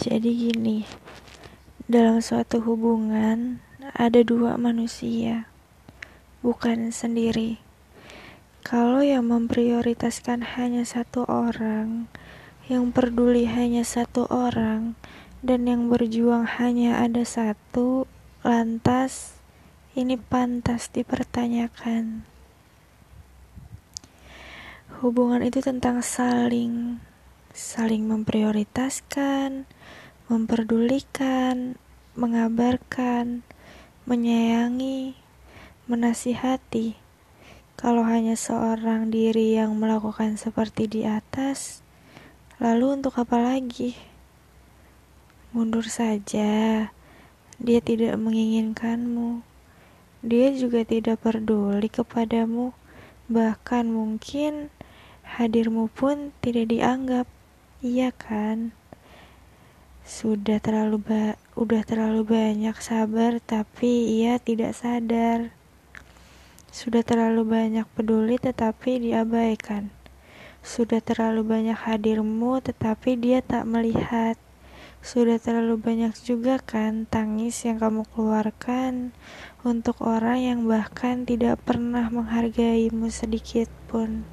Jadi gini, dalam suatu hubungan ada dua manusia, bukan sendiri. Kalau yang memprioritaskan hanya satu orang, yang peduli hanya satu orang, dan yang berjuang hanya ada satu, lantas ini pantas dipertanyakan. Hubungan itu tentang saling, saling memprioritaskan, memperdulikan, mengabarkan, menyayangi, menasihati. Kalau hanya seorang diri yang melakukan seperti di atas, lalu untuk apa lagi? Mundur saja, dia tidak menginginkanmu. Dia juga tidak peduli kepadamu, bahkan mungkin hadirmu pun tidak dianggap. Iya kan? Sudah terlalu ba udah terlalu banyak sabar tapi ia tidak sadar. Sudah terlalu banyak peduli tetapi diabaikan. Sudah terlalu banyak hadirmu tetapi dia tak melihat. Sudah terlalu banyak juga kan tangis yang kamu keluarkan untuk orang yang bahkan tidak pernah menghargaimu sedikit pun.